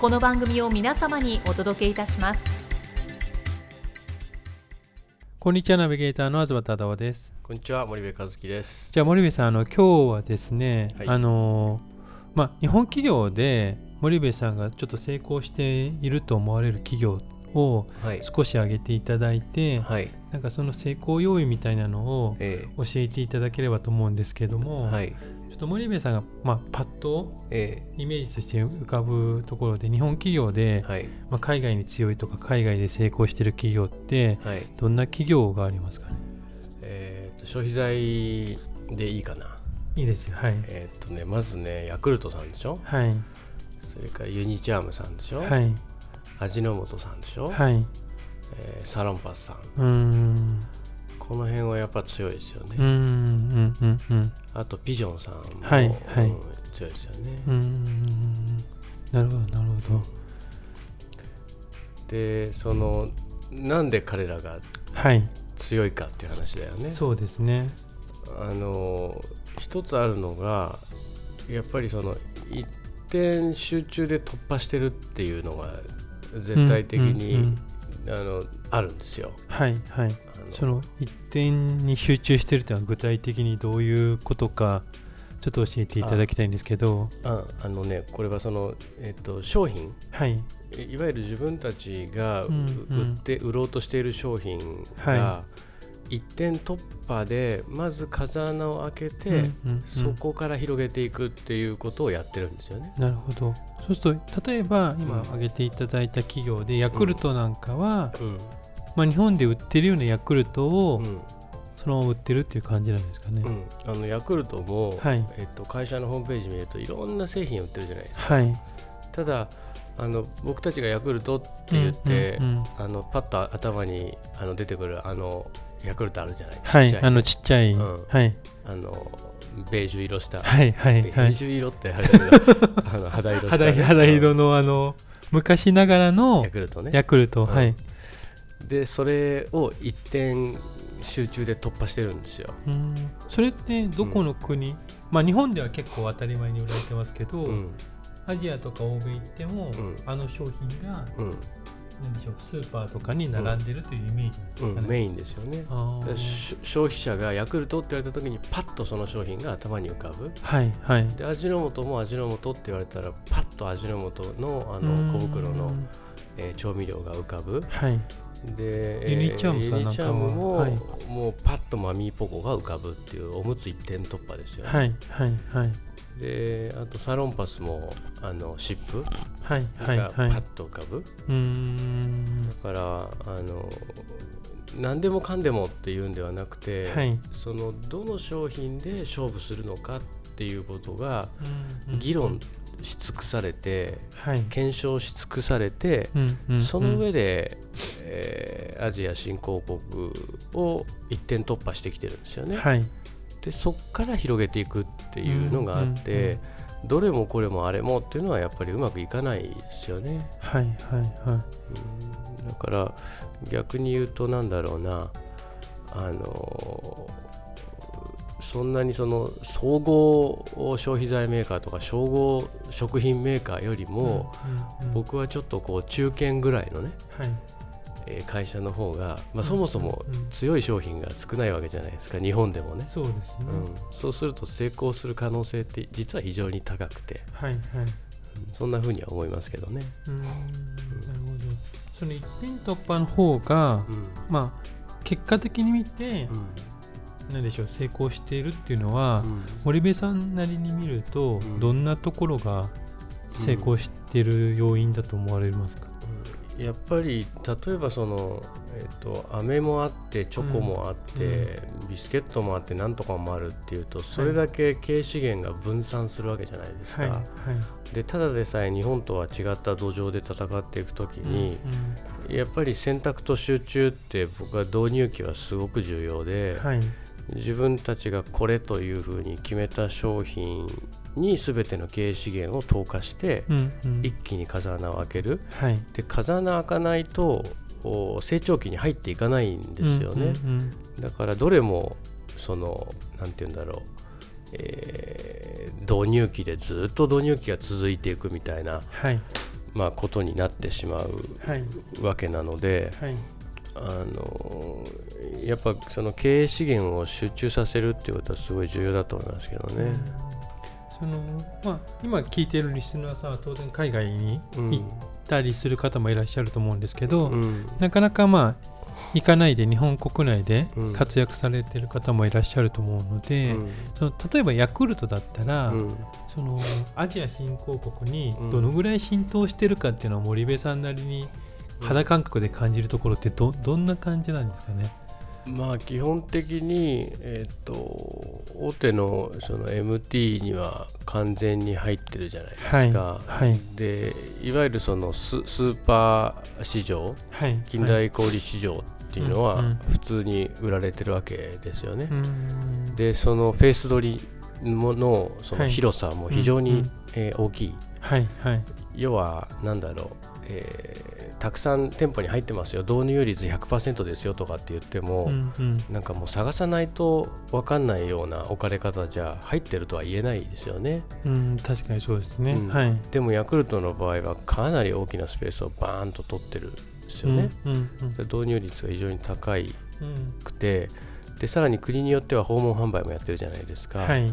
この番組を皆様にお届けいたしますこんにちはナビゲーターの東忠夫ですこんにちは森部和樹です。じゃあ森部さんあの今日はですね、はいあのまあ日本企業で森部さんがちょっと成功していると思われる企業をはい。少し挙げていただいて、はい。なんかその成功要因みたいなのをえ教えていただければと思うんですけどえも、はい。と森部さんが、まあ、パッとえイメージとして浮かぶところで日本企業でえ、はい。まあ、海外に強いとか海外で成功している企業ってはい。どんな企業がありますかね？えー、と消費財でいいかな。いいですよはいえっ、とねまずねヤクルトさんでしょ？はいそれからユニチャームさんでしょ？はい味の素さんでしょ？はいえーサロンパスさん。うーんこの辺はやっぱ強いですよね。うーんうんうんうんあとピジョンさんも、はいはい。うん強いですよね。うーん。なるほどなるほど。でそのなんで彼らがはい。強いかっていう話だよね。そうですね。あの一つあるのがやっぱりその一点集中で突破してるっていうのが絶対的に、うんうんうん。あのあるんですよ。はいはいその一点に集中してるっていうのは具体的にどういうことかちょっと教えていただきたいんですけど。ああのねこれはその、えっと、商品。はい。いいわゆる自分たちがううんうん。売って売ろうとしている商品はが一点突破でまず風穴を開けて、うんうんうん。そこから広げていくっていうことをやってるんですよね。なるほど。そうすると例えば今うん。挙げていただいた企業でヤクルトなんかは、うんまあ、日本で売ってるようなヤクルトをうん。そのまま売ってるっていう感じなんですかね、うん、あのヤクルトも、はい。えっと、会社のホームページ見るといろんな製品売ってるじゃないですか。はい。ただあの僕たちがヤクルトって言って、あのパッと頭にあの出てくるあのヤクルトあるじゃない？ですはい。ちっちゃあのちっちゃい、うん。はい。あのベージュ色した、はいはい。ベはいージュ色ってあれだけどあの肌色した、肌ね、肌色のあの昔ながらうんのヤクルトね。ヤクルト、うん。はいでそれを一点集中で突破してるんですよ、うん。それってどこの国、まあ日本では結構当たり前に売られてますけど、うん。アジアとか欧米行っても、うん。あの商品がうん。何でしょうスーパーとかに並んでるというイメージなん。うん、メインですよね。消費者がヤクルトって言われた時にパッとその商品が頭に浮かぶ。はいはい。で味の素も味の素って言われたらパッと味の素のあの小袋の、えー調味料が浮かぶ。はいでユニチャームさんユニチャームも、ははい。もうパッとマミーポコが浮かぶっていうおむつ一点突破ですよね、はいはいはい。であとサロンパスもあの湿布はいはいがパはい。ッと浮かぶ、うーん。だからあの何でもかんでもっていうんではなくて、はい。そのどの商品で勝負するのかっていうことが議論し尽くされて、はい。検証し尽くされて、うんうんその上で、えーアジア新興国を一点突破してきてるんですよね。はい。でそこから広げていくっていうのがあって、うんうんうん。どれもこれもあれもっていうのはやっぱりうまくいかないですよね。はいはいはうん。だから逆に言うとなんだろうな。あのそんなにその総合消費財メーカーとか総合食品メーカーよりいも、僕はちょっとこう中堅ぐらいのね、はい。えー会社の方が、まあ、うんそもそもうん強い商品が少ないわけじゃないですか日本でもね、そうですね、うん、そうすると成功する可能性って実は非常に高くて。はいはい。そんな風には思いますけどね。うーん。なるほど。その一点突破の方がうん。まあ結果的に見てうん何でしょう成功しているっていうのは、うん。森部さんなりに見ると、うん。どんなところが成功している要因だと思われますか、やっぱり例えばその、えっと飴もあってチョコもあって、ビスケットもあってなんとかもあるっていうとそれだけ経営資源が分散するわけじゃないですか、はい。はい。でただでさえ日本とは違った土壌で戦っていく時に、うん。やっぱり選択と集中って僕は導入期はすごく重要で、はい自分たちがこれというふうに決めた商品に全ての経営資源を投下して、うんうん。一気に風穴を開ける。はい。で風穴開かないとお成長期に入っていかないんですよね、うんうんだからどれもその何て言うんだろう、えー導入期でずっと導入期が続いていくみたいな、はい。まあ、ことになってしまうはい。わけなのではい。あのやっぱその経営資源を集中させるっていうことはすごい重要だと思いますけどね。そのまあ、今聞いてるリスナーさんは当然海外にうん行ったりする方もいらっしゃると思うんですけど、うん。なかなかまあ行かないで日本国内でうん。活躍されてる方もいらっしゃると思うので、うん。その例えばヤクルトだったら、うん。そのアジア新興国にうん。どのぐらい浸透してるかっていうのは森部さんなりに肌感覚で感じるところってどどんな感じなんですかね？まあ基本的に、えっと大手のその MT には完全に入ってるじゃないですか。はいはい。でいわゆるそのススーパー市場はい、近代小売市場っていうのは普通に売られてるわけですよね。うーん。でそのフェイス取りものそのはい。広さも非常に、うんうん。えー大きい。はいはい。要はなんだろう、えーたくさん店舗に入ってますよ。導入率100%ですよとかって言っても、うんうん。なんかもう探さないと分かんないような置かれ方じゃ入ってるとは言えないですよね。うん、確かにそうですね。うん。はい。でもヤクルトの場合はかなり大きなスペースをバーンと取ってるんですよね、うんうんで導入率が非常に高いうん。くてでさらに国によっては訪問販売もやってるじゃないですか、はい。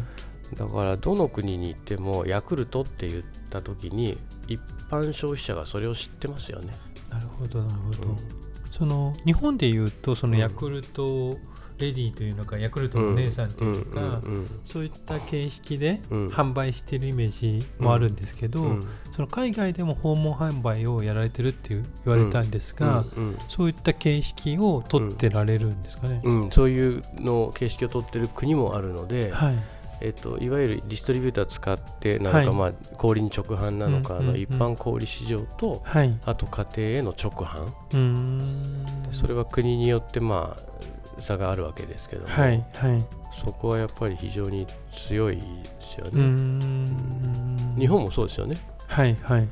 だからどの国に行ってもヤクルトって言った時に一般消費者がそれを知ってますよね、なるほどなるほど。うん。その日本でいうとそのうん。ヤクルトレディというのか、ヤクルトのお姉さんというか、そういった形式でうん。販売してるイメージもあるんですけど、うんその海外でも訪問販売をやられてるっていう言われたんですが、うんそういった形式を取ってられるんですかね？そういうの形式を取ってる国もあるので、はい。えっと、いわゆるディストリビューター使ってなのか、はいまあ、小売に直販なのか、あの一般小売市場とはい。あと家庭への直販うーん。それは国によってまあ差があるわけですけども、はいはい。そこはやっぱり非常に強いですよね、ん。日本もそうですよね、はいはい。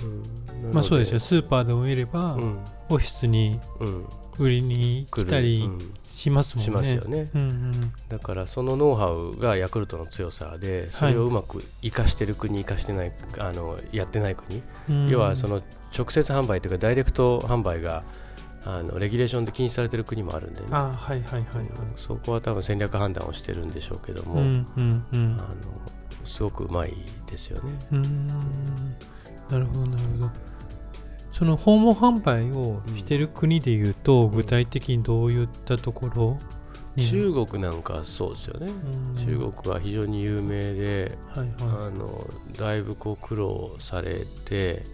まあそうですよ。よ、スーパーでも見れば、うんオフィスにうん、売りに来たりうん。しますもんね。しますよね。うんうん。だからそのノウハウがヤクルトの強さでそれをうまく生かしてる国生かしてないあのやってない国、うん要はその直接販売というかダイレクト販売があのレギュレーションで禁止されてる国もあるんでね。あはいはいはいはい。そこは多分戦略判断をしてるんでしょうけども、うんうんうん。あのすごくうまいですよね。うーん。なるほどなるほどその訪問販売をしてる国でいうと、ん。具体的にどういったところ？に中国なんかそうですよね。うん。中国は非常に有名で、はいはあのだいぶこう苦労されて、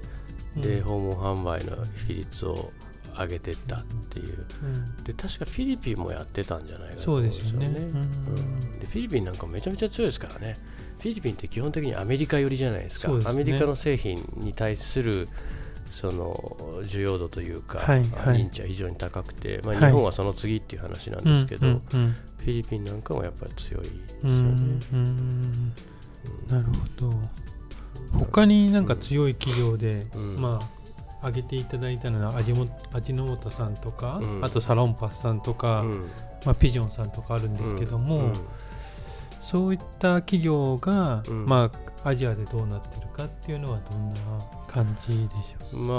いでうん。訪問販売の比率を上げてったっていう。うん。で確かフィリピンもやってたんじゃないかとそう思うんですよね。うんうん。でフィリピンなんかめちゃめちゃ強いですからね。フィリピンって基本的にアメリカ寄りじゃないですか。ね。アメリカの製品に対するその需要度というか、はいはい。認知は非常に高くて、まあ、はい。日本はその次っていう話なんうんですけど、うんうんフィリピンなんかもやっぱり強いですようね。んうん。なるほど。他になんか強い企業で、うん。まあ挙げていただいたのは味も味の素さんとか、うん。あとサロンパスさんとか、うん。まあ、ピジョンさんとかあるんですけども、うん。そういった企業が、うん。まあ、アジアでどうなってるかっていうのはどんな感じでしょま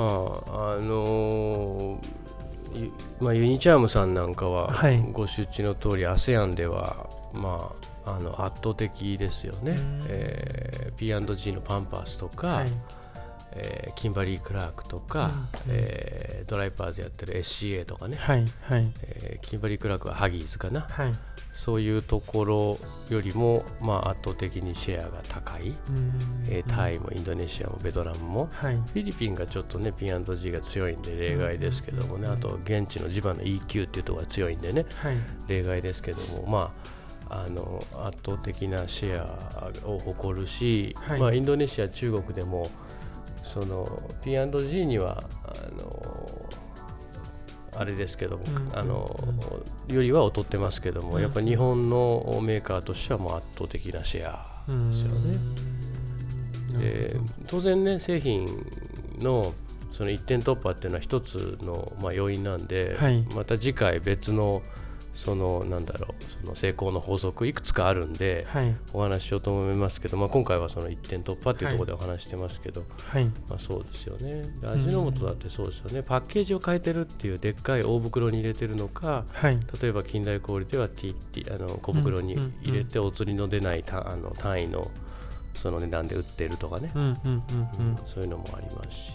ああのーゆまあ、ユニチャームさんなんかは、はい。ご周知の通り ASEAN では、まあ、あの圧倒的ですよね。うん、えー P&G のパンパースとか、う、はいえーキンバリー・クラークとか、うんえードライパーズやってる SCA とかね、はいはい。えーキンバリー・クラークはハギーズかな。はい。そういうところよりも、まあ、圧倒的にシェアが高い、うん。えータイもインドネシアもベトナムも。はい。フィリピンがちょっとね P&G が強いんで例外ですけどもね、うん。あと現地の地場の EQ っていうところが強いんでね。はい。例外ですけども。まああの圧倒的なシェアを誇るし、はい。まあ、インドネシア中国でもその P&G にはあのあれですけども、うんあのよりは劣ってますけども、うん。やっぱり日本のメーカーとしてはもう圧倒的なシェアですよね。で当然ね製品のその一点突破っていうのは一つの、まあ、要因なんで、はい。また次回別のそのなんだろうその成功の法則いくつかあるんで、はい。お話ししようと思いますけど、まあ、今回はその一点突破っていうところでお話してますけど、はい。まあ、そうですよね。で味の素だってそうですよね、パッケージを変えてるっていうでっかい大袋に入れてるのかはい。例えば近代小売では T T あの小袋に入れてお釣りの出ないたあの単位のその値段で売ってるとかね、うんうんうん。うんそういうのもありますし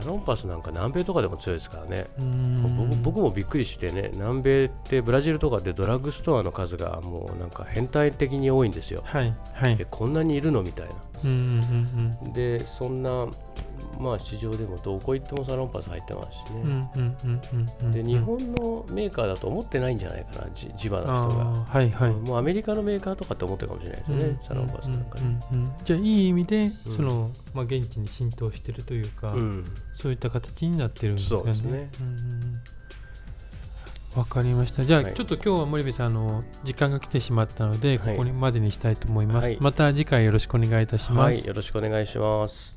サロンパスなんか南米とかでも強いですからね、うん。僕僕もびっくりしてね南米ってブラジルとかでドラッグストアの数がもうなんか変態的に多いんですよ。はいはい。えこんなにいるの？みたいな。うんうんうん。でそんなまあ市場でもどこ行ってもサロンパス入ってますしうんうね、んうんうんうん。で日本のメーカーだと思ってないんじゃないかなじ地場の人が、はいはい。もうアメリカのメーカーとかって思ってるかもしれないですよね、サロンパスなんかね、うんうんうんじゃあいい意味で、うん。そのまあ、現地に浸透してるというか、うん。そういった形になってるんですよね。そうですね。うんうん。うんわかりました。じゃあ、はい。ちょっと今日は森部さんあの時間が来てしまったので、はい。ここまでにしたいと思います。はい。また次回よろしくお願いいたします。はい。よろしくお願いします